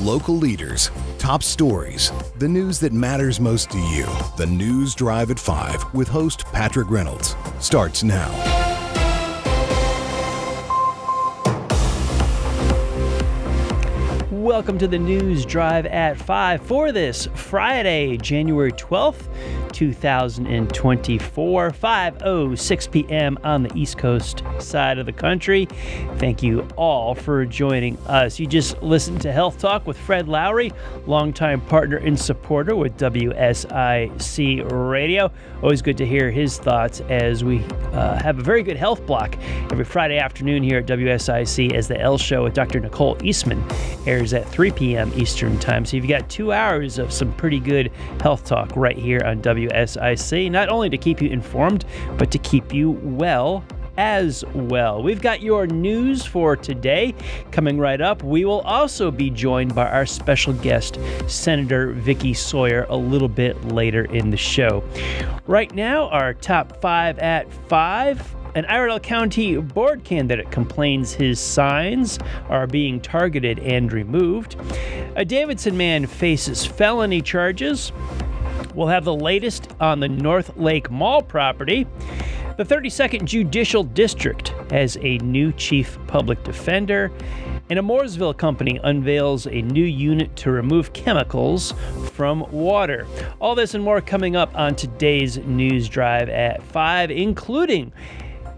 Local leaders, top stories, the news that matters most to you. The News Drive at 5 with host Patrick Reynolds starts now. Welcome to the News Drive at 5 for this Friday, January 12th, 2024, 5:06 p.m. on the East Coast side of the country. Thank you all for joining us. You just listened to Health Talk with Fred Lowry, longtime partner and supporter with WSIC Radio. Always good to hear his thoughts as we uh, have a very good health block every Friday afternoon here at WSIC as the L Show with Dr. Nicole Eastman airs at 3 p.m. Eastern Time. So you've got two hours of some pretty good health talk right here on WSIC. WSIC, not only to keep you informed, but to keep you well as well. We've got your news for today coming right up. We will also be joined by our special guest, Senator Vickie Sawyer, a little bit later in the show. Right now, our top five at five. An Iredell County board candidate complains his signs are being targeted and removed. A Davidson man faces felony charges. We'll have the latest on the North Lake Mall property. The 32nd Judicial District has a new chief public defender. And a Mooresville company unveils a new unit to remove chemicals from water. All this and more coming up on today's news drive at 5, including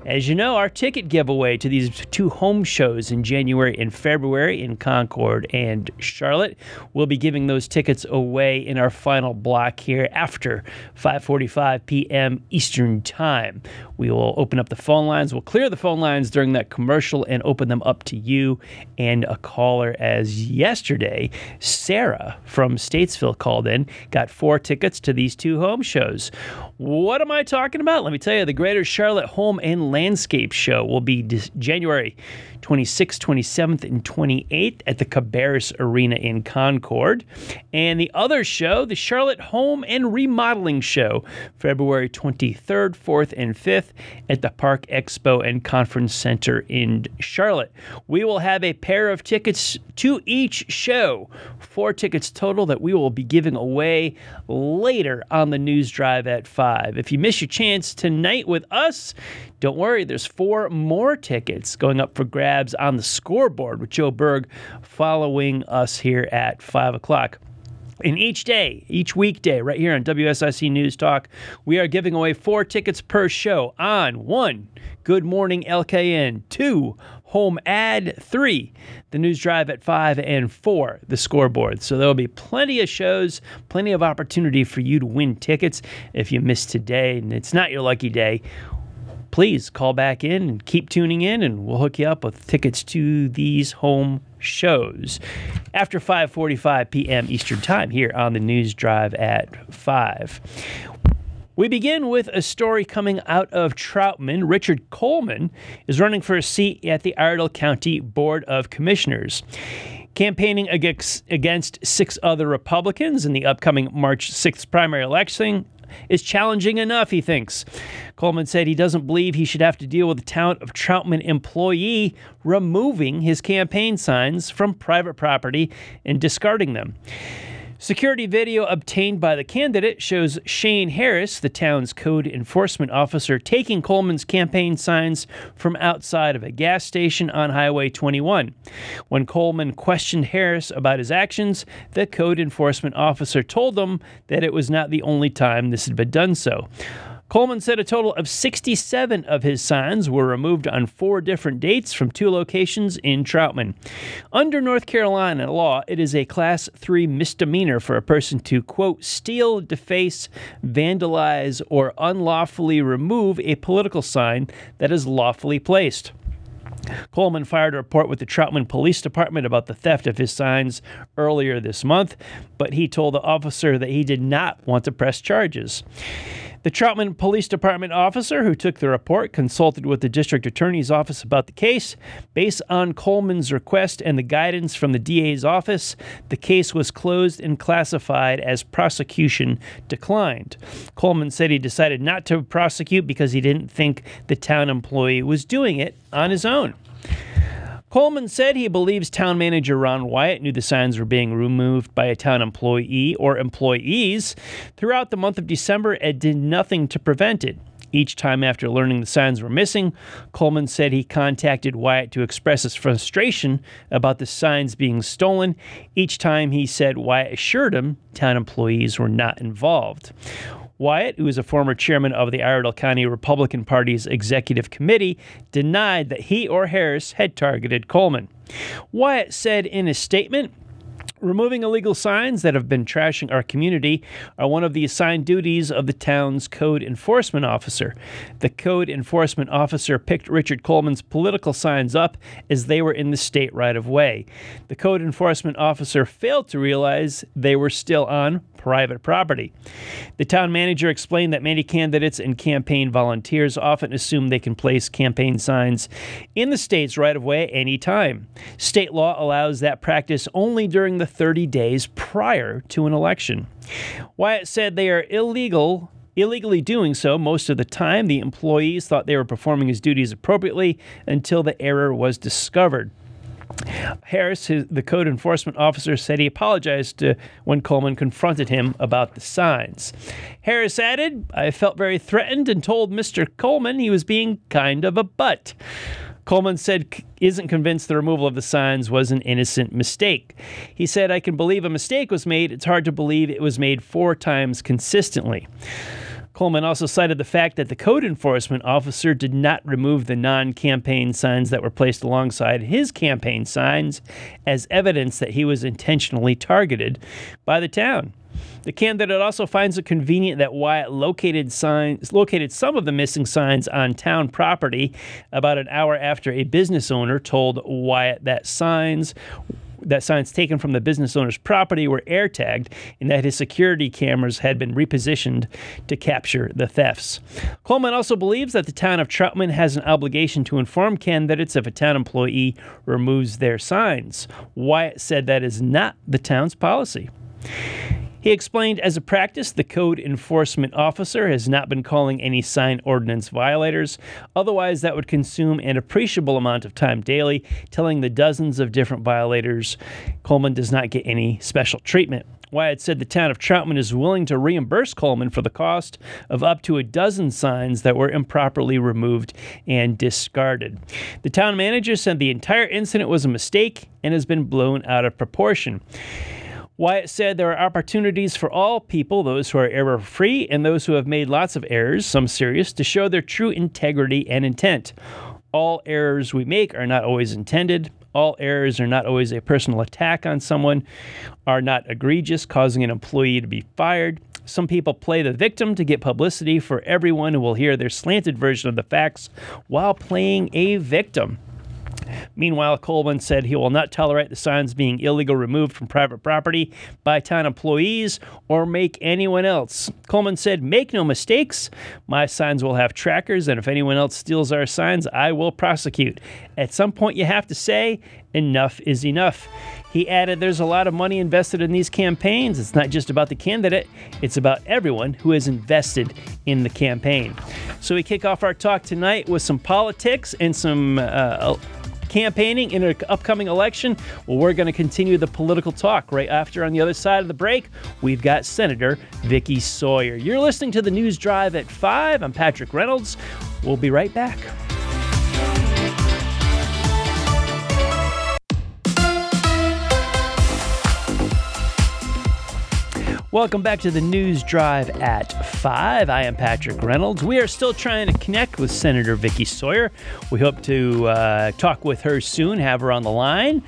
as you know, our ticket giveaway to these two home shows in January and February in Concord and Charlotte. We'll be giving those tickets away in our final block here after 5:45 p.m. Eastern Time. We will open up the phone lines. We'll clear the phone lines during that commercial and open them up to you and a caller as yesterday, Sarah from Statesville called in, got four tickets to these two home shows. What am I talking about? Let me tell you, the Greater Charlotte Home and Landscape Show will be January 26th, 27th, and 28th at the Cabarrus Arena in Concord. And the other show, the Charlotte Home and Remodeling Show, February 23rd, 4th, and 5th at the Park Expo and Conference Center in Charlotte. We will have a pair of tickets to each show, four tickets total that we will be giving away later on the news drive at 5. If you miss your chance tonight with us, don't worry, there's four more tickets going up for grabs on the scoreboard with Joe Berg following us here at 5 o'clock. And each day, each weekday, right here on WSIC News Talk, we are giving away four tickets per show on one, Good Morning LKN, two, Home Ad, three, the News Drive at five, and four, the scoreboard. So there'll be plenty of shows, plenty of opportunity for you to win tickets if you miss today and it's not your lucky day please call back in and keep tuning in and we'll hook you up with tickets to these home shows after 5:45 p.m. Eastern Time here on the News Drive at 5. We begin with a story coming out of Troutman. Richard Coleman is running for a seat at the Iredell County Board of Commissioners campaigning against, against six other Republicans in the upcoming March 6th primary election is challenging enough, he thinks. Coleman said he doesn't believe he should have to deal with the talent of Troutman employee removing his campaign signs from private property and discarding them. Security video obtained by the candidate shows Shane Harris, the town's code enforcement officer, taking Coleman's campaign signs from outside of a gas station on Highway 21. When Coleman questioned Harris about his actions, the code enforcement officer told them that it was not the only time this had been done so. Coleman said a total of 67 of his signs were removed on four different dates from two locations in Troutman. Under North Carolina law, it is a class 3 misdemeanor for a person to, quote, steal, deface, vandalize, or unlawfully remove a political sign that is lawfully placed. Coleman fired a report with the Troutman Police Department about the theft of his signs earlier this month, but he told the officer that he did not want to press charges. The Troutman Police Department officer who took the report consulted with the district attorney's office about the case. Based on Coleman's request and the guidance from the DA's office, the case was closed and classified as prosecution declined. Coleman said he decided not to prosecute because he didn't think the town employee was doing it on his own. Coleman said he believes town manager Ron Wyatt knew the signs were being removed by a town employee or employees throughout the month of December and did nothing to prevent it. Each time after learning the signs were missing, Coleman said he contacted Wyatt to express his frustration about the signs being stolen. Each time he said Wyatt assured him town employees were not involved. Wyatt, who is a former chairman of the Iredell County Republican Party's executive committee, denied that he or Harris had targeted Coleman. Wyatt said in a statement, Removing illegal signs that have been trashing our community are one of the assigned duties of the town's code enforcement officer. The code enforcement officer picked Richard Coleman's political signs up as they were in the state right of way. The code enforcement officer failed to realize they were still on private property. The town manager explained that many candidates and campaign volunteers often assume they can place campaign signs in the state's right of way anytime. State law allows that practice only during the 30 days prior to an election. Wyatt said they are illegal illegally doing so most of the time. The employees thought they were performing his duties appropriately until the error was discovered. Harris, his, the code enforcement officer, said he apologized to, when Coleman confronted him about the signs. Harris added, I felt very threatened and told Mr. Coleman he was being kind of a butt. Coleman said isn't convinced the removal of the signs was an innocent mistake. He said, I can believe a mistake was made. It's hard to believe it was made four times consistently. Coleman also cited the fact that the code enforcement officer did not remove the non campaign signs that were placed alongside his campaign signs as evidence that he was intentionally targeted by the town. The candidate also finds it convenient that Wyatt located signs located some of the missing signs on town property about an hour after a business owner told Wyatt that signs that signs taken from the business owner's property were air tagged and that his security cameras had been repositioned to capture the thefts. Coleman also believes that the town of Troutman has an obligation to inform candidates if a town employee removes their signs. Wyatt said that is not the town's policy. He explained as a practice, the code enforcement officer has not been calling any sign ordinance violators. Otherwise, that would consume an appreciable amount of time daily, telling the dozens of different violators Coleman does not get any special treatment. Wyatt said the town of Troutman is willing to reimburse Coleman for the cost of up to a dozen signs that were improperly removed and discarded. The town manager said the entire incident was a mistake and has been blown out of proportion. Wyatt said there are opportunities for all people, those who are error free and those who have made lots of errors, some serious, to show their true integrity and intent. All errors we make are not always intended. All errors are not always a personal attack on someone, are not egregious, causing an employee to be fired. Some people play the victim to get publicity for everyone who will hear their slanted version of the facts while playing a victim. Meanwhile, Coleman said he will not tolerate the signs being illegal removed from private property by town employees or make anyone else. Coleman said, Make no mistakes, my signs will have trackers, and if anyone else steals our signs, I will prosecute. At some point, you have to say, enough is enough. He added, There's a lot of money invested in these campaigns. It's not just about the candidate, it's about everyone who has invested in the campaign. So we kick off our talk tonight with some politics and some. Uh, campaigning in an upcoming election? Well, we're going to continue the political talk right after. On the other side of the break, we've got Senator Vickie Sawyer. You're listening to the News Drive at 5. I'm Patrick Reynolds. We'll be right back. Welcome back to the News Drive at 5. I am Patrick Reynolds. We are still trying to connect with Senator Vickie Sawyer. We hope to uh, talk with her soon, have her on the line.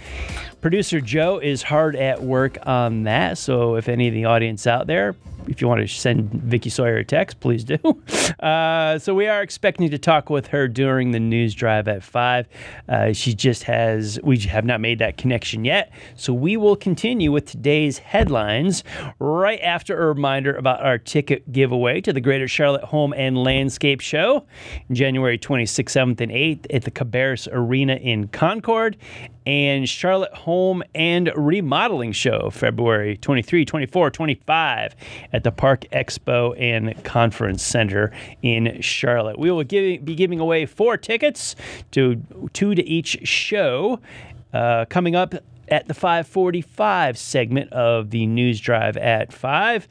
Producer Joe is hard at work on that, so if any of the audience out there if you want to send Vickie Sawyer a text, please do. Uh, so we are expecting to talk with her during the news drive at five. Uh, she just has we have not made that connection yet. So we will continue with today's headlines right after a reminder about our ticket giveaway to the Greater Charlotte Home and Landscape Show, January 26th, 7th, and 8th at the Cabarrus Arena in Concord. And Charlotte Home and Remodeling Show, February 23, 24, 25 at the Park Expo and Conference Center in Charlotte. We will give, be giving away four tickets to two to each show. Uh, coming up at the 545 segment of the news drive at 5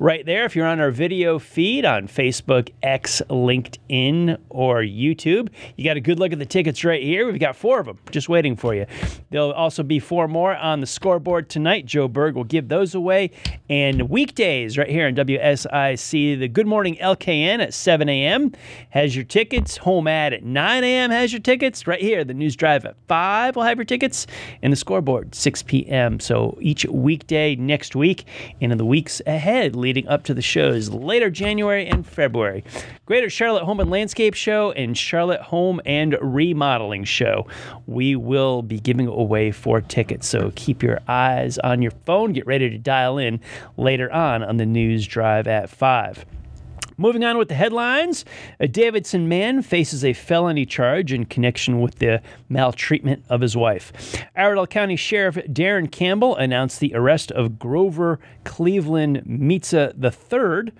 right there. If you're on our video feed on Facebook, X, LinkedIn, or YouTube, you got a good look at the tickets right here. We've got four of them just waiting for you. There'll also be four more on the scoreboard tonight. Joe Berg will give those away. And weekdays right here on WSIC, the Good Morning LKN at 7 a.m. has your tickets. Home Ad at 9 a.m. has your tickets. Right here, the News Drive at 5 will have your tickets. And the scoreboard, 6 p.m. So each weekday next week and in the weeks ahead, leading up to the shows later January and February. Greater Charlotte Home and Landscape Show and Charlotte Home and Remodeling Show. We will be giving away four tickets, so keep your eyes on your phone. Get ready to dial in later on on the news drive at 5. Moving on with the headlines, a Davidson man faces a felony charge in connection with the maltreatment of his wife. Iredell County Sheriff Darren Campbell announced the arrest of Grover Cleveland Mitza III.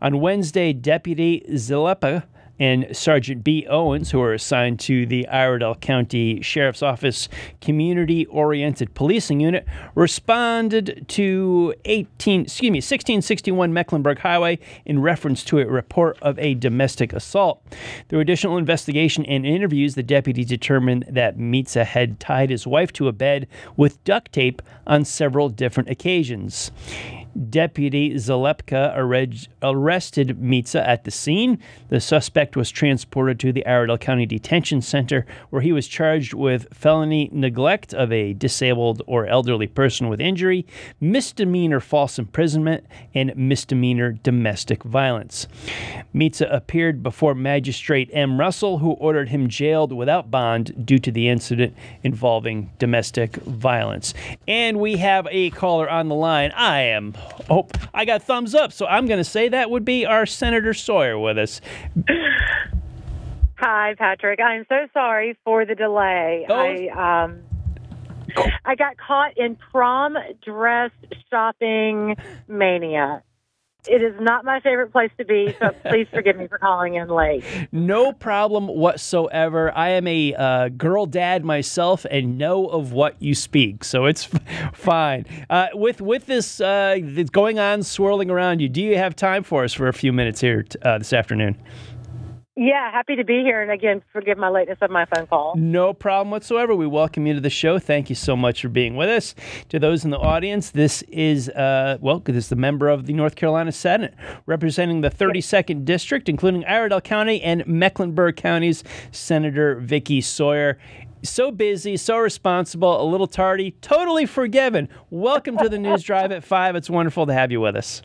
On Wednesday, Deputy Zalepa and Sergeant B. Owens, who are assigned to the Iredell County Sheriff's Office Community Oriented Policing Unit, responded to 18, excuse me, 1661 Mecklenburg Highway in reference to a report of a domestic assault. Through additional investigation and interviews, the deputy determined that Mitza had tied his wife to a bed with duct tape on several different occasions. Deputy Zalepka arrested Mitza at the scene. The suspect was transported to the Iredell County Detention Center, where he was charged with felony neglect of a disabled or elderly person with injury, misdemeanor false imprisonment, and misdemeanor domestic violence. Mitza appeared before Magistrate M. Russell, who ordered him jailed without bond due to the incident involving domestic violence. And we have a caller on the line. I am Oh, I got thumbs up, so I'm going to say that would be our Senator Sawyer with us. Hi, Patrick. I'm so sorry for the delay. Oh. I um, I got caught in prom dress shopping mania. It is not my favorite place to be, so please forgive me for calling in late. No problem whatsoever. I am a uh, girl dad myself and know of what you speak, so it's fine. Uh, with with this uh, going on, swirling around you, do you have time for us for a few minutes here t- uh, this afternoon? Yeah, happy to be here. And again, forgive my lateness of my phone call. No problem whatsoever. We welcome you to the show. Thank you so much for being with us. To those in the audience, this is, uh, well, this is the member of the North Carolina Senate representing the 32nd District, including Iredell County and Mecklenburg counties, Senator Vickie Sawyer so busy, so responsible, a little tardy, totally forgiven. Welcome to the News Drive at 5. It's wonderful to have you with us.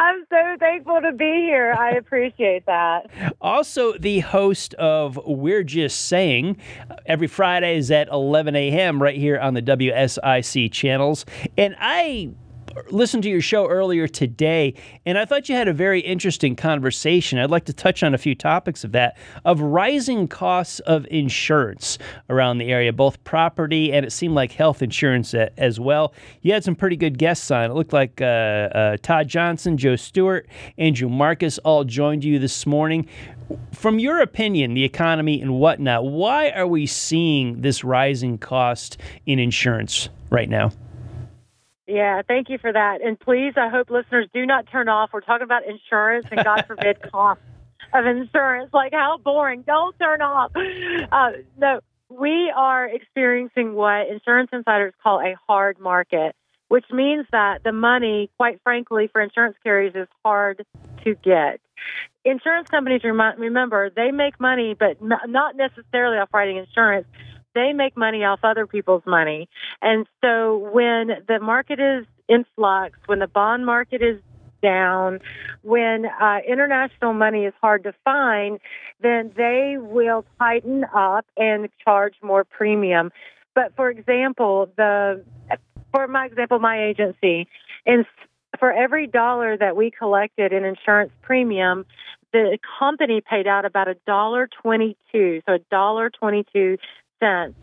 I'm so thankful to be here. I appreciate that. Also, the host of We're Just Saying every Friday is at 11 a.m. right here on the WSIC channels. And I listened to your show earlier today, and I thought you had a very interesting conversation. I'd like to touch on a few topics of that of rising costs of insurance around the area, both property and it seemed like health insurance as well. You had some pretty good guests on. It looked like uh, uh, Todd Johnson, Joe Stewart, Andrew Marcus all joined you this morning. From your opinion, the economy and whatnot, why are we seeing this rising cost in insurance right now? Yeah, thank you for that. And please, I hope listeners do not turn off. We're talking about insurance and God forbid cost of insurance. Like how boring. Don't turn off. Uh, no, we are experiencing what insurance insiders call a hard market, which means that the money, quite frankly, for insurance carriers is hard to get. Insurance companies, remember, they make money, but not necessarily off writing insurance they make money off other people's money. And so when the market is in flux, when the bond market is down, when uh, international money is hard to find, then they will tighten up and charge more premium. But for example, the for my example, my agency, and for every dollar that we collected in insurance premium, the company paid out about a dollar twenty-two, so a dollar twenty-two cents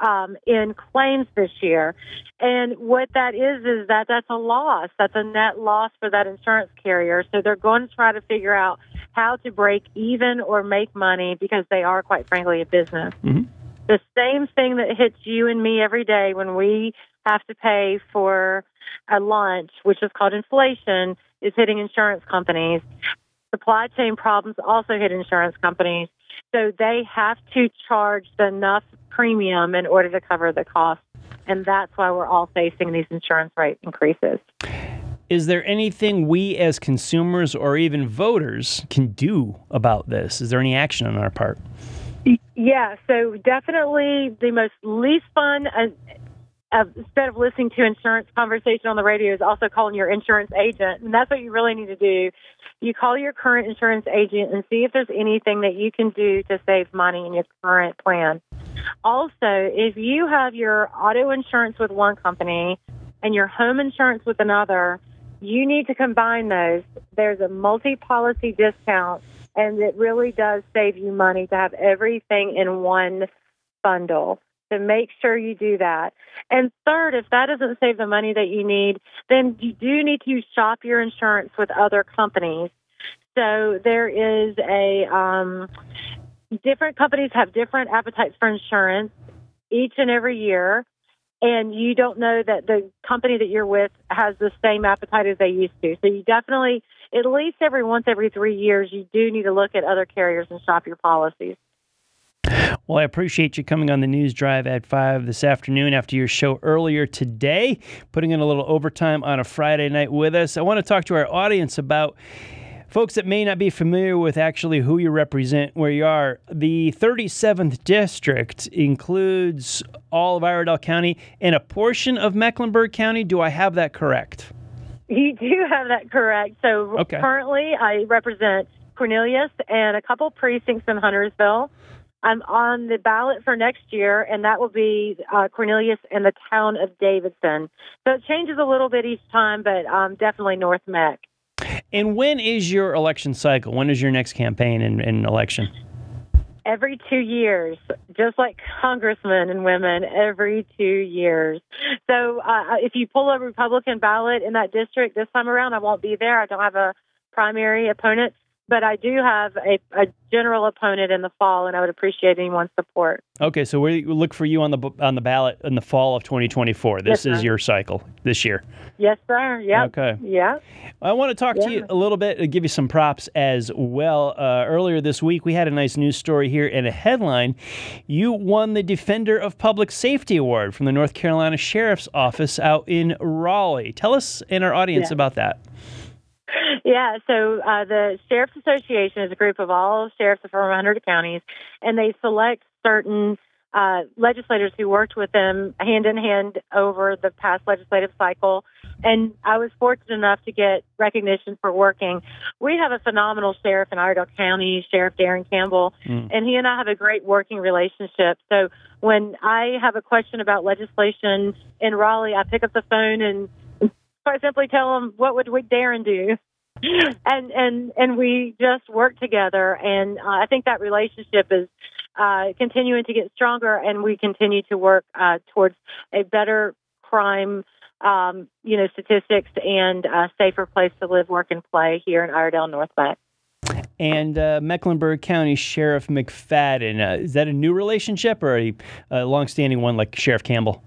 um, in claims this year. And what that is is that that's a loss. That's a net loss for that insurance carrier. So they're going to try to figure out how to break even or make money because they are, quite frankly, a business. Mm-hmm. The same thing that hits you and me every day when we have to pay for a lunch, which is called inflation, is hitting insurance companies. Supply chain problems also hit insurance companies. So they have to charge enough premium in order to cover the cost. And that's why we're all facing these insurance rate increases. Is there anything we as consumers or even voters can do about this? Is there any action on our part? Yeah, so definitely the most least fun, uh, instead of listening to insurance conversation on the radio, is also calling your insurance agent. And that's what you really need to do. You call your current insurance agent and see if there's anything that you can do to save money in your current plan. Also, if you have your auto insurance with one company and your home insurance with another, you need to combine those. There's a multi policy discount, and it really does save you money to have everything in one bundle. So make sure you do that. And third, if that doesn't save the money that you need, then you do need to shop your insurance with other companies. So there is a um, different companies have different appetites for insurance each and every year and you don't know that the company that you're with has the same appetite as they used to. So you definitely, at least every once every three years, you do need to look at other carriers and shop your policies. Well, I appreciate you coming on the news drive at 5 this afternoon after your show earlier today, putting in a little overtime on a Friday night with us. I want to talk to our audience about folks that may not be familiar with actually who you represent where you are, the 37th district includes all of Iredell County and a portion of Mecklenburg County. Do I have that correct? You do have that correct. So okay. currently, I represent Cornelius and a couple precincts in Huntersville. I'm on the ballot for next year, and that will be uh, Cornelius and the town of Davidson. So it changes a little bit each time, but um, definitely North Meck. And when is your election cycle? When is your next campaign and, and election? Every two years, just like congressmen and women, every two years. So uh, if you pull a Republican ballot in that district this time around, I won't be there. I don't have a primary opponent but I do have a, a, general opponent in the fall, and I would appreciate anyone's support. Okay, so we look for you on the on the ballot in the fall of 2024. This yes, is your cycle this year. Yes, sir. Yeah. Okay. Yeah. I want to talk yeah. to you a little bit, and give you some props as well. Uh, earlier this week, we had a nice news story here and a headline. You won the Defender of Public Safety Award from the North Carolina Sheriff's Office out in Raleigh. Tell us and our audience yeah. about that. Yeah, so uh, the Sheriff's Association is a group of all sheriffs from 100 counties, and they select certain uh, legislators who worked with them hand in hand over the past legislative cycle. And I was fortunate enough to get recognition for working. We have a phenomenal sheriff in Iredell County, Sheriff Darren Campbell, mm. and he and I have a great working relationship. So when I have a question about legislation in Raleigh, I pick up the phone and quite simply tell him, what would we Darren do? and and and we just work together and uh, i think that relationship is uh, continuing to get stronger and we continue to work uh, towards a better crime um, you know statistics and a safer place to live work and play here in iredell north Meck and uh, Mecklenburg County Sheriff McFadden. Uh, is that a new relationship or a, a longstanding one like Sheriff Campbell?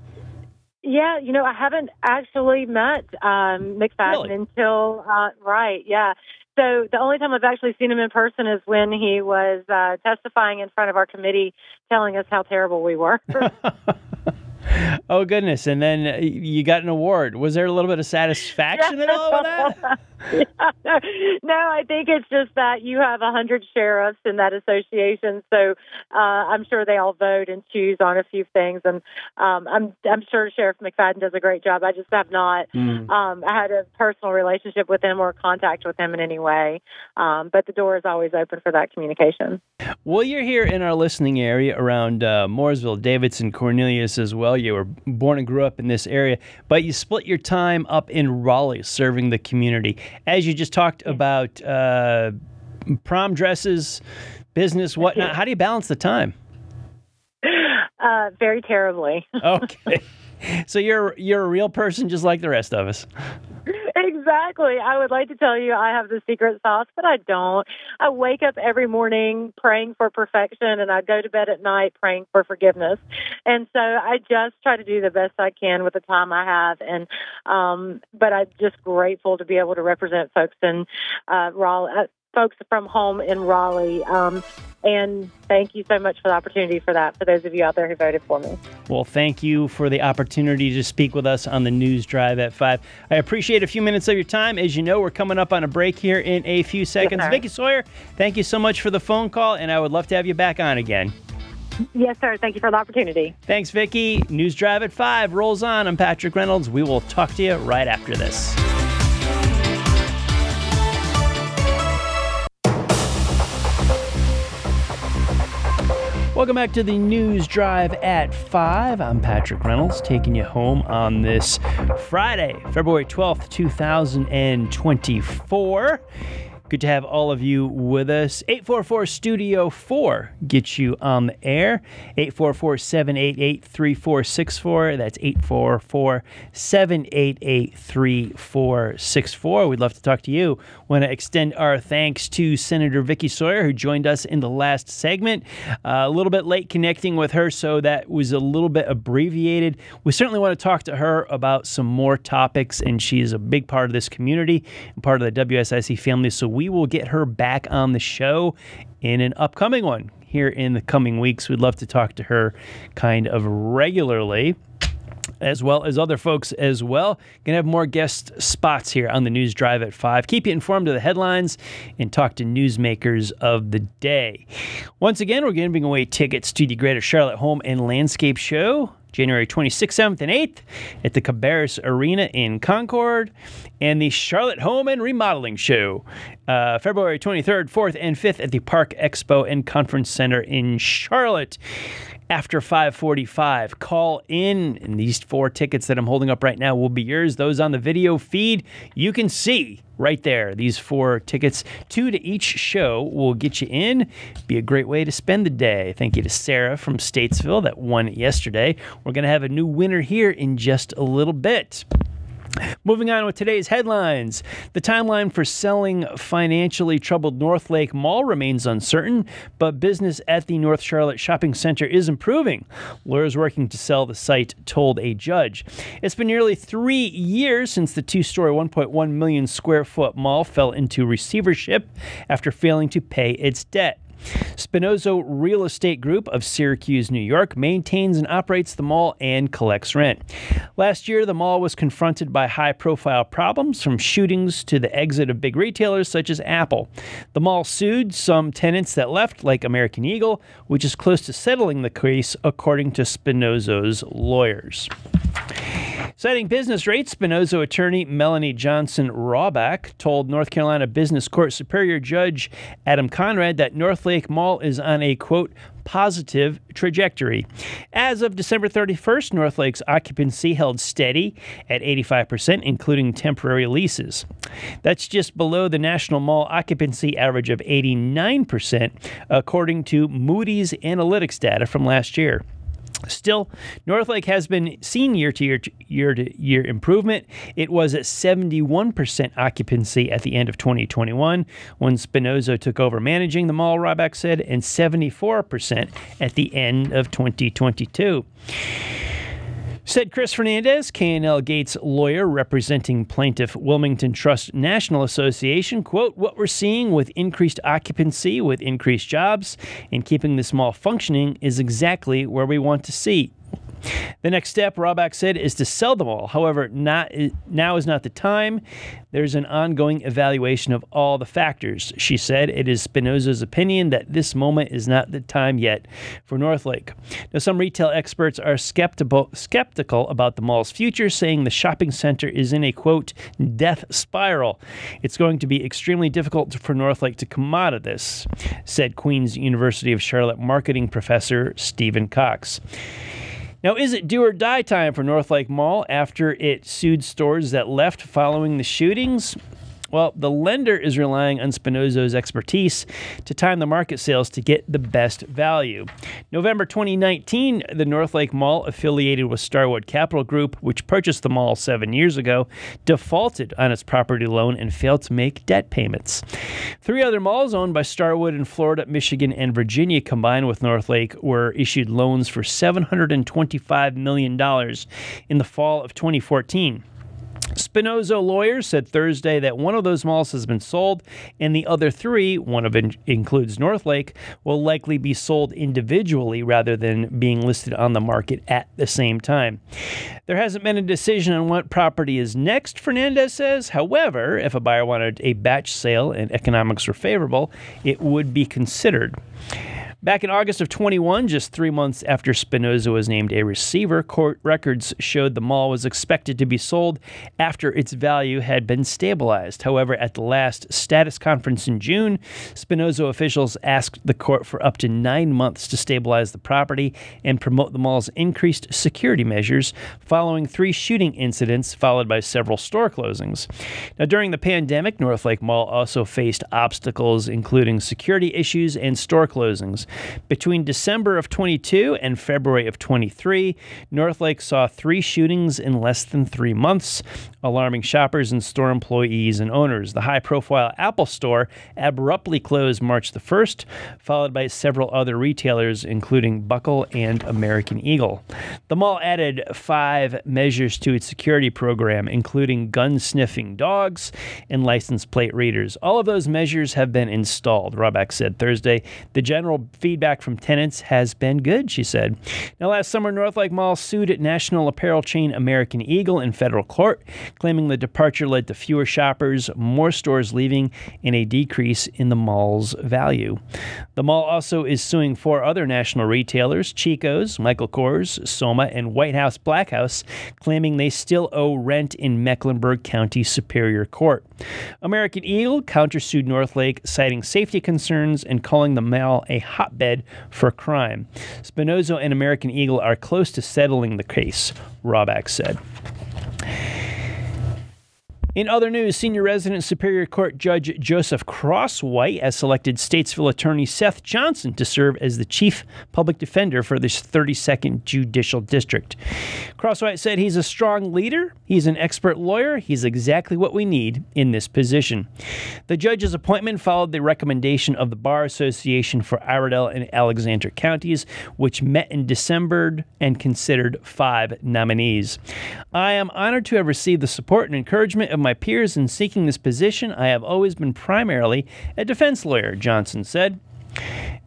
Yeah, you know, I haven't actually met um, McFadden really? until uh, right. Yeah. So the only time I've actually seen him in person is when he was uh, testifying in front of our committee, telling us how terrible we were. oh goodness! And then uh, you got an award. Was there a little bit of satisfaction at all with that? no, I think it's just that you have a hundred sheriffs in that association, so uh, I'm sure they all vote and choose on a few things, and um, I'm I'm sure Sheriff McFadden does a great job. I just have not mm. um, I had a personal relationship with him or contact with him in any way, um, but the door is always open for that communication. Well, you're here in our listening area around uh, Mooresville, Davidson, Cornelius as well. You were born and grew up in this area, but you split your time up in Raleigh, serving the community as you just talked about uh, prom dresses, business, whatnot, how do you balance the time? Uh, very terribly. okay. So you're you're a real person just like the rest of us. Exactly. I would like to tell you I have the secret sauce, but I don't. I wake up every morning praying for perfection and I go to bed at night praying for forgiveness. And so I just try to do the best I can with the time I have and um but I'm just grateful to be able to represent folks in uh Raleigh folks from home in Raleigh. Um, and thank you so much for the opportunity for that, for those of you out there who voted for me. Well, thank you for the opportunity to speak with us on the News Drive at 5. I appreciate a few minutes of your time. As you know, we're coming up on a break here in a few seconds. Yes, Vickie Sawyer, thank you so much for the phone call, and I would love to have you back on again. Yes, sir. Thank you for the opportunity. Thanks, Vickie. News Drive at 5 rolls on. I'm Patrick Reynolds. We will talk to you right after this. Welcome back to the News Drive at 5. I'm Patrick Reynolds, taking you home on this Friday, February 12th, 2024. Good to have all of you with us. 844 Studio 4 gets you on the air. 844 788 3464. That's 844 788 3464. We'd love to talk to you. Want to extend our thanks to Senator Vickie Sawyer, who joined us in the last segment. Uh, a little bit late connecting with her, so that was a little bit abbreviated. We certainly want to talk to her about some more topics, and she is a big part of this community and part of the WSIC family. So we will get her back on the show in an upcoming one here in the coming weeks. We'd love to talk to her kind of regularly as well as other folks as well. Gonna have more guest spots here on the News Drive at 5. Keep you informed of the headlines and talk to newsmakers of the day. Once again, we're giving away tickets to the Greater Charlotte Home and Landscape Show. January 26th, 7th, and 8th at the Cabarrus Arena in Concord, and the Charlotte Home and Remodeling Show, uh, February 23rd, 4th, and 5th at the Park Expo and Conference Center in Charlotte. After 545 call in and these four tickets that i'm holding up right now will be yours. Those on the video feed you can see right there these four tickets. Two to each show will get you in. Be a great way to spend the day. Thank you to sarah from statesville that won yesterday. We're going to have a new winner here in just a little bit Moving on with today's headlines. The timeline for selling financially troubled North Lake Mall remains uncertain, but business at the North Charlotte Shopping Center is improving. Lawyers working to sell the site told a judge. It's been nearly three years since the two story, 1.1 million square foot mall fell into receivership after failing to pay its debt. Spinoso Real Estate Group of Syracuse, New York, maintains and operates the mall and collects rent. Last year, the mall was confronted by high profile problems from shootings to the exit of big retailers such as Apple. The mall sued some tenants that left, like American Eagle, which is close to settling the case, according to Spinoso's lawyers. Citing business rates, Spinoso attorney Melanie Johnson Rawback told North Carolina Business Court Superior Judge Adam Conrad that North Lake Mall is on a quote positive trajectory. As of December 31st, North Lake's occupancy held steady at 85%, including temporary leases. That's just below the national mall occupancy average of 89%, according to Moody's Analytics data from last year. Still, Northlake has been seeing year to year year to year improvement. It was at 71% occupancy at the end of 2021 when Spinoso took over managing the mall, Rawback said, and 74% at the end of 2022. Said Chris Fernandez, K&L Gates lawyer representing plaintiff Wilmington Trust National Association, quote, what we're seeing with increased occupancy, with increased jobs, and keeping this mall functioning is exactly where we want to see. The next step, Rawback said, is to sell them all. However, not, now is not the time. There's an ongoing evaluation of all the factors. She said it is Spinoso's opinion that this moment is not the time yet for Northlake. Now, some retail experts are skeptical, skeptical about the mall's future, saying the shopping center is in a quote, death spiral. It's going to be extremely difficult for Northlake to come out of this, said Queen's University of Charlotte marketing professor Stephen Cox. Now, is it do or die time for Northlake Mall after it sued stores that left following the shootings? Well, the lender is relying on Spinoso's expertise to time the market sales to get the best value. November 2019, the Northlake Mall, affiliated with Starwood Capital Group, which purchased the mall seven years ago, defaulted on its property loan and failed to make debt payments. Three other malls owned by Starwood in Florida, Michigan, and Virginia, combined with Northlake, were issued loans for $725 million in the fall of 2014. Spinoso lawyers said Thursday that one of those malls has been sold, and the other three, one of it includes Northlake, will likely be sold individually rather than being listed on the market at the same time. There hasn't been a decision on what property is next, Fernandez says. However, if a buyer wanted a batch sale and economics were favorable, it would be considered. Back in August of 21, just three months after Spinoso was named a receiver, court records showed the mall was expected to be sold after its value had been stabilized. However, at the last status conference in June, Spinoso officials asked the court for up to nine months to stabilize the property and promote the mall's increased security measures following three shooting incidents, followed by several store closings. Now, during the pandemic, Northlake Mall also faced obstacles, including security issues and store closings. Between December of 22 and February of 23, Northlake saw three shootings in less than three months, alarming shoppers and store employees and owners. The high profile Apple store abruptly closed March the 1st, followed by several other retailers, including Buckle and American Eagle. The mall added five measures to its security program, including gun sniffing dogs and license plate readers. All of those measures have been installed, Roback said Thursday. The general feedback from tenants has been good, she said. Now, last summer, Northlake Mall sued national apparel chain American Eagle in federal court, claiming the departure led to fewer shoppers, more stores leaving, and a decrease in the mall's value. The mall also is suing four other national retailers Chico's, Michael Kors, Soma, and White House Black House, claiming they still owe rent in Mecklenburg County Superior Court. American Eagle countersued Northlake, citing safety concerns and calling the mall a hotbed for crime. Spinoso and American Eagle are close to settling the case, Roback said. In other news, senior resident Superior Court Judge Joseph Crosswhite has selected Statesville attorney Seth Johnson to serve as the chief public defender for this 32nd Judicial District. Crosswhite said he's a strong leader, he's an expert lawyer, he's exactly what we need in this position. The judge's appointment followed the recommendation of the Bar Association for Iredell and Alexander counties, which met in December and considered five nominees. I am honored to have received the support and encouragement of my peers in seeking this position, I have always been primarily a defense lawyer, Johnson said.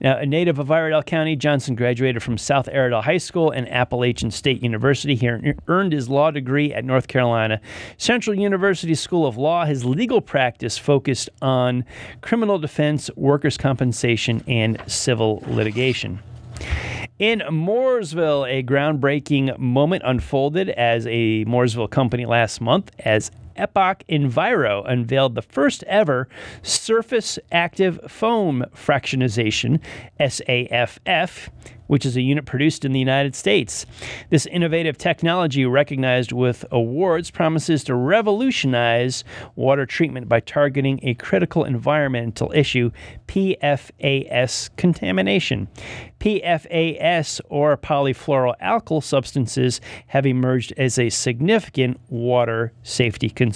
Now, a native of Iredell County, Johnson graduated from South Iredell High School and Appalachian State University. He earned his law degree at North Carolina Central University School of Law. His legal practice focused on criminal defense, workers' compensation, and civil litigation. In Mooresville, a groundbreaking moment unfolded as a Mooresville company last month as EPOC Enviro unveiled the first ever surface active foam fractionization, SAFF, which is a unit produced in the United States. This innovative technology, recognized with awards, promises to revolutionize water treatment by targeting a critical environmental issue, PFAS contamination. PFAS, or polyfluoroalkyl substances, have emerged as a significant water safety concern.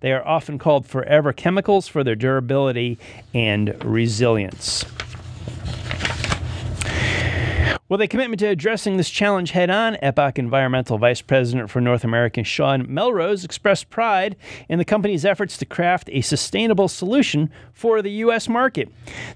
They are often called forever chemicals for their durability and resilience. With a commitment to addressing this challenge head on, Epoch Environmental Vice President for North America Sean Melrose expressed pride in the company's efforts to craft a sustainable solution for the U.S. market.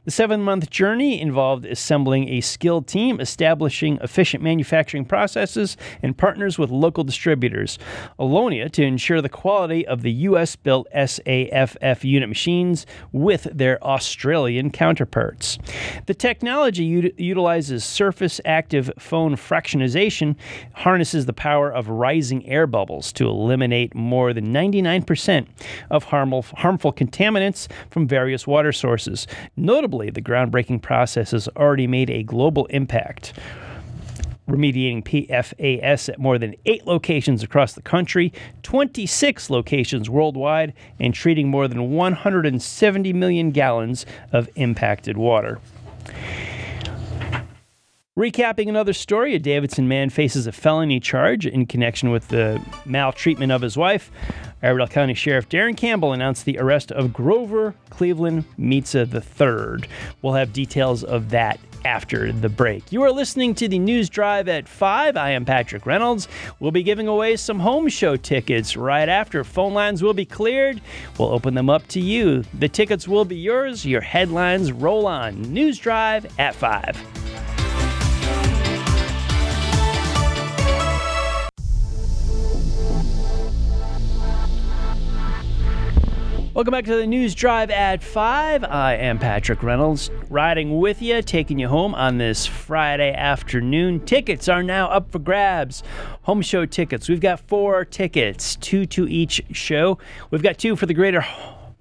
The seven month journey involved assembling a skilled team, establishing efficient manufacturing processes, and partners with local distributors. Alonia to ensure the quality of the U.S. built SAFF unit machines with their Australian counterparts. The technology utilizes surface active foam fractionization harnesses the power of rising air bubbles to eliminate more than 99% of harmful, harmful contaminants from various water sources. Notably, the groundbreaking process has already made a global impact. remediating PFAS at more than eight locations across the country, 26 locations worldwide, and treating more than 170 million gallons of impacted water. Recapping another story, a Davidson man faces a felony charge in connection with the maltreatment of his wife. Iredell County Sheriff Darren Campbell announced the arrest of Grover Cleveland Meetza III. We'll have details of that after the break. You are listening to the News Drive at 5. I am Patrick Reynolds. We'll be giving away some home show tickets right after. Phone lines will be cleared. We'll open them up to you. The tickets will be yours. Your headlines roll on. News Drive at 5. Welcome back to the News Drive at 5. I am Patrick Reynolds, riding with you, taking you home on this Friday afternoon. Tickets are now up for grabs. Home show tickets. We've got four tickets, two to each show. We've got two for the Greater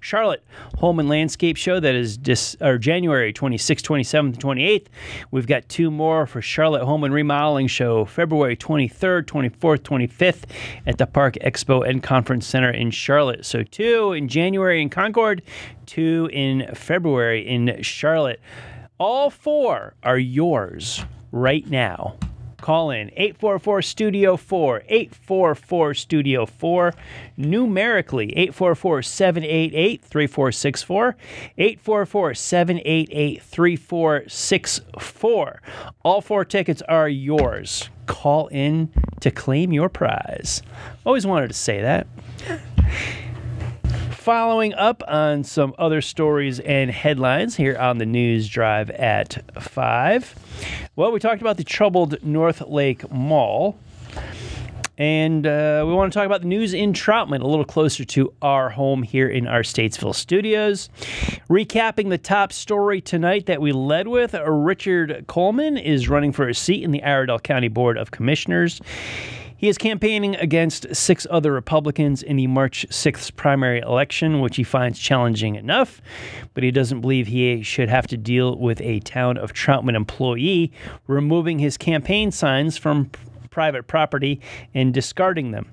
Charlotte Home and Landscape Show that is dis, or January 26th, 27th, 28th. We've got two more for Charlotte Home and Remodeling Show February 23rd, 24th, 25th at the Park Expo and Conference Center in Charlotte. So two in January in Concord, two in February in Charlotte. All four are yours right now. Call in 844 Studio 4, 844 Studio 4, numerically 844 788 3464, 844 788 3464. All four tickets are yours. Call in to claim your prize. Always wanted to say that following up on some other stories and headlines here on the news drive at 5. Well, we talked about the troubled North Lake Mall. And uh, we want to talk about the news in Troutman, a little closer to our home here in our Statesville studios. Recapping the top story tonight that we led with Richard Coleman is running for a seat in the Iredell County Board of Commissioners. He is campaigning against six other Republicans in the March 6th primary election, which he finds challenging enough, but he doesn't believe he should have to deal with a town of Troutman employee removing his campaign signs from private property and discarding them.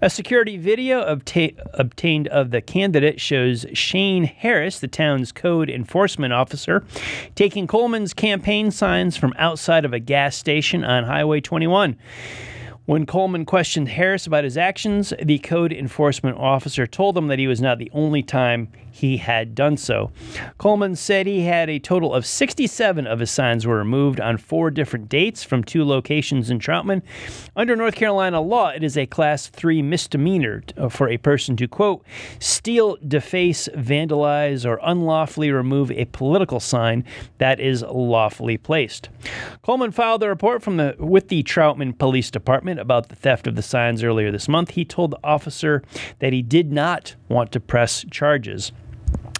A security video obta- obtained of the candidate shows Shane Harris, the town's code enforcement officer, taking Coleman's campaign signs from outside of a gas station on Highway 21. When Coleman questioned Harris about his actions, the code enforcement officer told him that he was not the only time he had done so. Coleman said he had a total of 67 of his signs were removed on four different dates from two locations in Troutman. Under North Carolina law, it is a class 3 misdemeanor uh, for a person to quote steal, deface, vandalize or unlawfully remove a political sign that is lawfully placed. Coleman filed a report from the with the Troutman Police Department about the theft of the signs earlier this month. He told the officer that he did not want to press charges.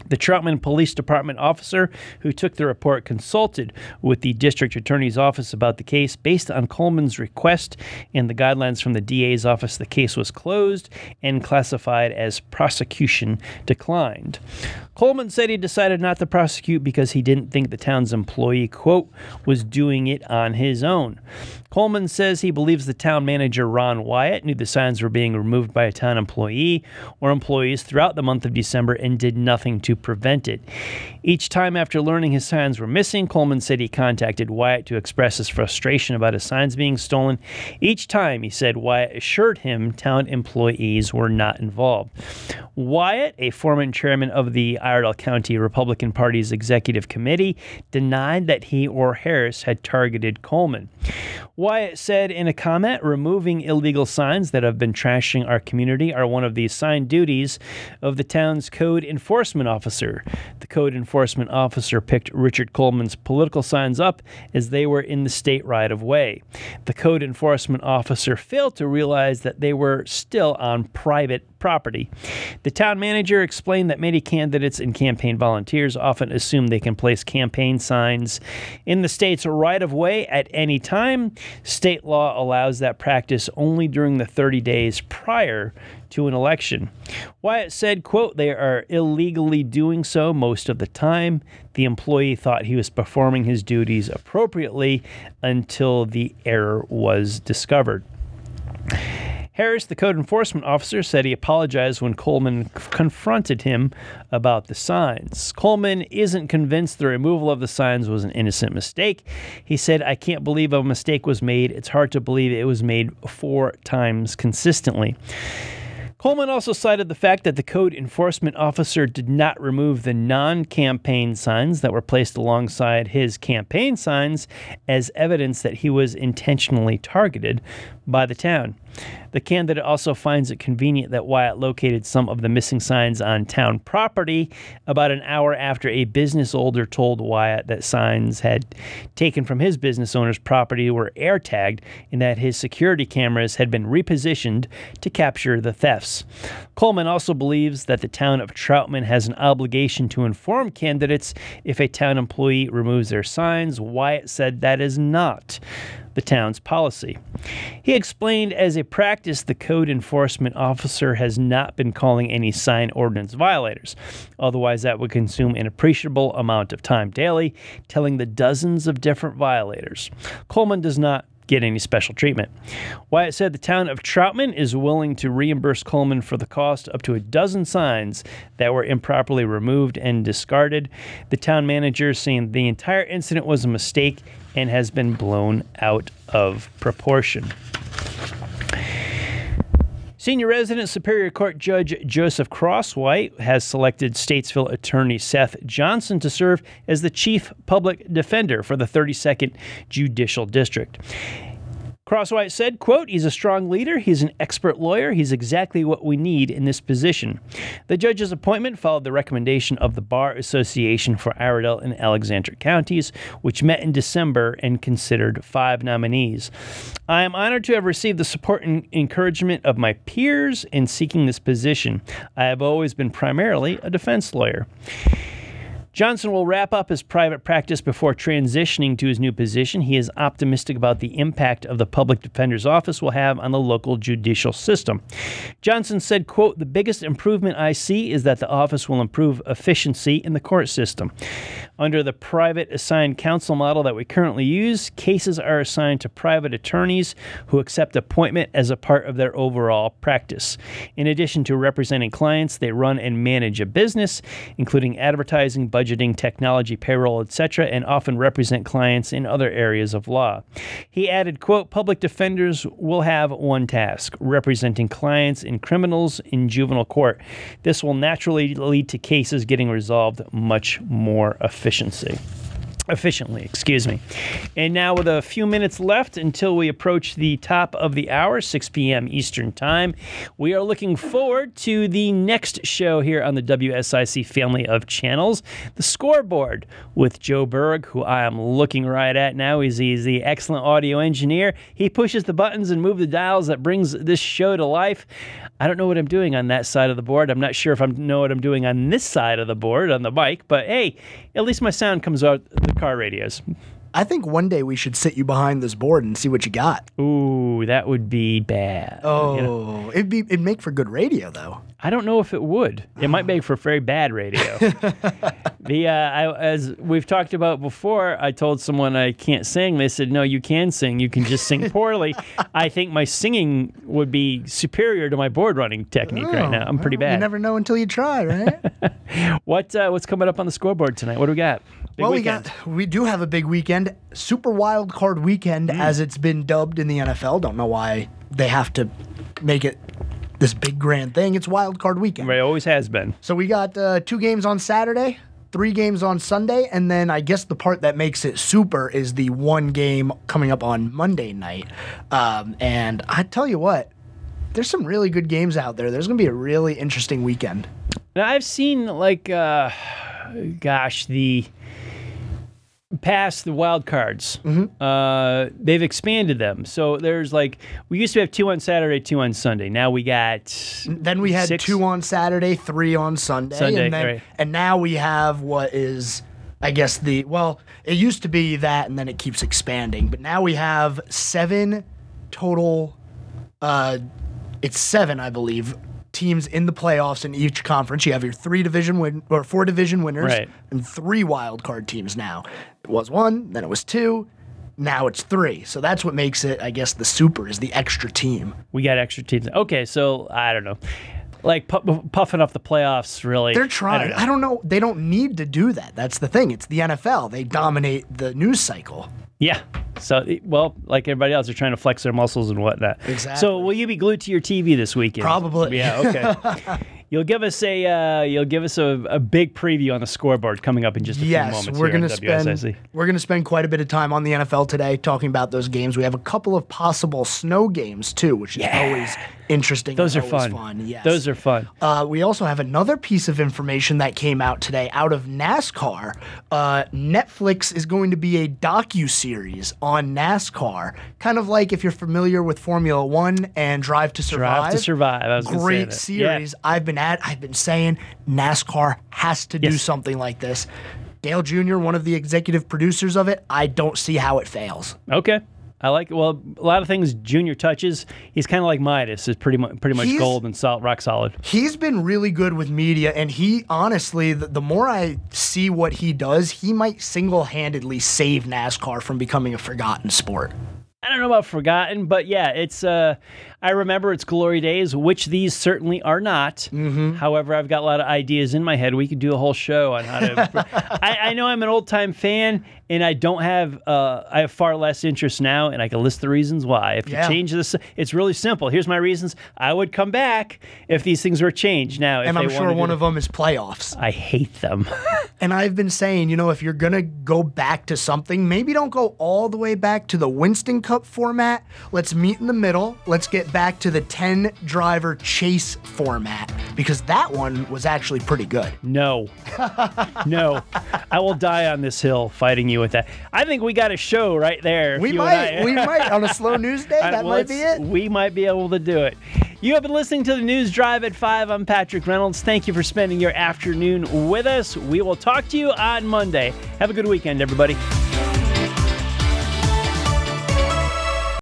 The Troutman Police Department officer who took the report consulted with the district attorney's office about the case. Based on Coleman's request and the guidelines from the DA's office, the case was closed and classified as prosecution declined. Coleman said he decided not to prosecute because he didn't think the town's employee, quote, was doing it on his own. Coleman says he believes the town manager, Ron Wyatt, knew the signs were being removed by a town employee or employees throughout the month of December and did nothing to prevent it. Each time after learning his signs were missing, Coleman said he contacted Wyatt to express his frustration about his signs being stolen. Each time, he said Wyatt assured him town employees were not involved. Wyatt, a former chairman of the Iredell County Republican Party's executive committee, denied that he or Harris had targeted Coleman. Wyatt said in a comment, removing illegal signs that have been trashing our community are one of the assigned duties of the town's code enforcement officer. The code enforcement officer picked Richard Coleman's political signs up as they were in the state right of way. The code enforcement officer failed to realize that they were still on private property. The town manager explained that many candidates and campaign volunteers often assume they can place campaign signs in the state's right of way at any time. State law allows that practice only during the 30 days prior to an election. Wyatt said, quote, they are illegally doing so most of the time. The employee thought he was performing his duties appropriately until the error was discovered. Harris, the code enforcement officer, said he apologized when Coleman confronted him about the signs. Coleman isn't convinced the removal of the signs was an innocent mistake. He said, I can't believe a mistake was made. It's hard to believe it was made four times consistently. Coleman also cited the fact that the code enforcement officer did not remove the non campaign signs that were placed alongside his campaign signs as evidence that he was intentionally targeted by the town. The candidate also finds it convenient that Wyatt located some of the missing signs on town property about an hour after a business owner told Wyatt that signs had taken from his business owner's property were air tagged and that his security cameras had been repositioned to capture the thefts. Coleman also believes that the town of Troutman has an obligation to inform candidates if a town employee removes their signs. Wyatt said that is not the town's policy. He explained as a practice, the code enforcement officer has not been calling any sign ordinance violators. Otherwise, that would consume an appreciable amount of time daily, telling the dozens of different violators. Coleman does not get any special treatment. Wyatt said the town of Troutman is willing to reimburse Coleman for the cost up to a dozen signs that were improperly removed and discarded. The town manager saying the entire incident was a mistake and has been blown out of proportion. Senior resident Superior Court Judge Joseph Crosswhite has selected Statesville attorney Seth Johnson to serve as the chief public defender for the 32nd Judicial District. Crosswhite said, quote, he's a strong leader, he's an expert lawyer, he's exactly what we need in this position. The judge's appointment followed the recommendation of the Bar Association for Iredell and Alexander counties, which met in December and considered five nominees. I am honored to have received the support and encouragement of my peers in seeking this position. I have always been primarily a defense lawyer. Johnson will wrap up his private practice before transitioning to his new position. He is optimistic about the impact of the public defender's office will have on the local judicial system. Johnson said, quote, "The biggest improvement I see is that the office will improve efficiency in the court system. Under the private assigned counsel model that we currently use, cases are assigned to private attorneys who accept appointment as a part of their overall practice. In addition to representing clients, they run and manage a business, including advertising, budget budgeting, technology, payroll, etc., and often represent clients in other areas of law. He added, quote, public defenders will have one task, representing clients and criminals in juvenile court. This will naturally lead to cases getting resolved much more efficiency efficiently, excuse me. And now, with a few minutes left until we approach the top of the hour, 6 p.m. Eastern Time, we are looking forward to the next show here on the WSIC family of channels, The Scoreboard, with Joe Berg, who I am looking right at now. He's, he's the excellent audio engineer. He pushes the buttons and moves the dials that brings this show to life. I don't know what I'm doing on that side of the board. I'm not sure if I know what I'm doing on this side of the board on the mic, but hey, at least my sound comes out the car radios. I think one day we should sit you behind this board and see what you got. Ooh, that would be bad. Oh, you know? it'd be it'd make for good radio though. I don't know if it would. It might make for very bad radio. the uh, I, as we've talked about before, I told someone I can't sing. They said, "No, you can sing. You can just sing poorly." I think my singing would be superior to my board running technique oh, right now. I'm pretty well, bad. You never know until you try, right? what uh, what's coming up on the scoreboard tonight? What do we got? Big well, weekend. we got we do have a big weekend, super wild card weekend, mm. as it's been dubbed in the NFL. Don't know why they have to make it this big grand thing. It's wild card weekend. It always has been. So we got uh, two games on Saturday, three games on Sunday, and then I guess the part that makes it super is the one game coming up on Monday night. Um, and I tell you what, there's some really good games out there. There's going to be a really interesting weekend. Now I've seen like, uh, gosh, the past the wild cards. Mm-hmm. Uh, they've expanded them. So there's like we used to have two on Saturday, two on Sunday. Now we got Then we had Six? two on Saturday, three on Sunday, Sunday, and then right. and now we have what is I guess the well, it used to be that and then it keeps expanding, but now we have seven total uh it's seven, I believe, teams in the playoffs in each conference. You have your three division win or four division winners Right. and three wild card teams now. It was one, then it was two, now it's three. So that's what makes it, I guess, the super is the extra team. we got extra teams. Okay, so I don't know, like pu- puffing up the playoffs. Really, They're I trying. don't I don't, know. They don't need to do that. That's the thing. It's the NFL. They dominate the news cycle. Yeah. So well, like everybody else, they're trying to flex their muscles and whatnot. Exactly. So will you be glued to your TV this weekend? Probably. Yeah. Okay. You'll give us a uh, you'll give us a, a big preview on the scoreboard coming up in just a few Yes, moments. we're gonna spend WSIC. we're gonna spend quite a bit of time on the NFL today talking about those games. We have a couple of possible snow games too, which is Yeah. always interesting. Those are always fun. Yes. Those are fun. Uh, we also have another piece of information that came out today out of NASCAR. Uh, Netflix is going to be a docu series on NASCAR, kind of like if you're familiar with Formula One and Drive to Survive. Drive to Survive. I was gonna say Great that. Yeah. series. I've been at. I've been saying NASCAR has to do something like this. Dale Jr., one of the executive producers of it, I don't see how it fails. Okay. I like. Well, a lot of things Junior touches. He's kind of like Midas. Is pretty much pretty much He's- gold and salt, rock solid. He's been really good with media, and he honestly, the, the more I see what he does, he might single handedly save NASCAR from becoming a forgotten sport. I don't know about forgotten, but yeah, it's. Uh, I remember its glory days, which these certainly are not. Mm-hmm. However, I've got a lot of ideas in my head. We could do a whole show on how to. I, I know I'm an old time fan, and I don't have. Uh, I have far less interest now, and I can list the reasons why. If Yeah. you change this, it's really simple. Here's my reasons. I would come back if these things were changed. Now, if And I'm sure one to- of them is playoffs. I hate them. And I've been saying, you know, if you're going to go back to something, maybe don't go all the way back to the Winston Cup format. Let's meet in the middle. Let's get back to the 10 driver chase format because that one was actually pretty good. No. no. I will die on this hill fighting you with that. I think we got a show right there. We might, we might on a slow news day. That well, might be it. We might be able to do it. You have been listening to the News Drive at 5. I'm Patrick Reynolds. Thank you for spending your afternoon with us. We will talk to you on Monday. Have a good weekend, everybody.